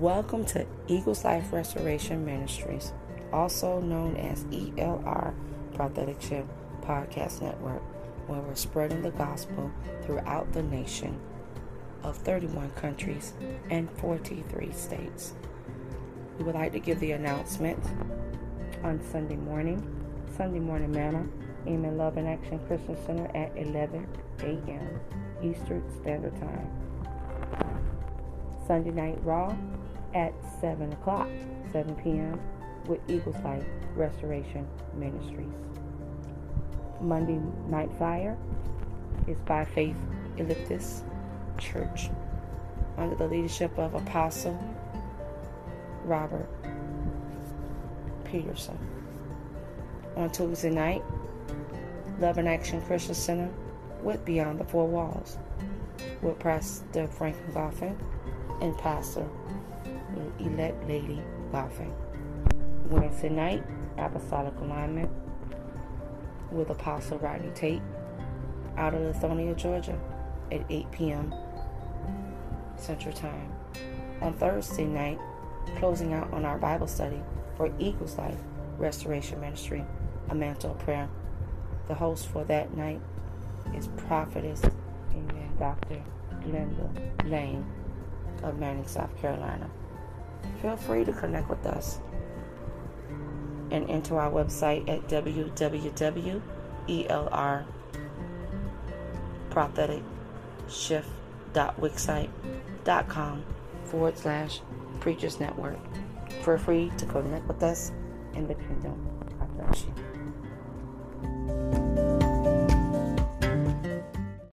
Welcome to Eagles Life Restoration Ministries, also known as ELR Prophetic Shift Podcast Network, where we're spreading the gospel throughout the nation of 31 countries and 43 states. We would like to give the announcement on Sunday morning, Sunday morning manna, Amen Love and Action Christian Center at 11 a.m. Eastern Standard Time. Sunday Night Raw at 7 o'clock, 7 p.m. with Eagles Life Restoration Ministries. Monday Night Fire is by Faith Elliptis Church under the leadership of Apostle Robert Peterson. On Tuesday night, Love and Action Christian Center with Beyond the Four Walls with Pastor Franklin Goffin and Pastor Elect Lady Goffin. Wednesday night, Apostolic Alignment with Apostle Rodney Tate out of Lithonia, Georgia at 8 p.m. Central Time. On Thursday night, closing out on our Bible study for Eagles Life Restoration Ministry, a mantle prayer. The host for that night is Prophetess, Amen, Dr. Glenda Lane of Manning, South Carolina. Feel free to connect with us and enter our website at www.elrpropheticshift.wixsite.com forward slash Preachers Network. Feel free to connect with us in the kingdom. God bless you.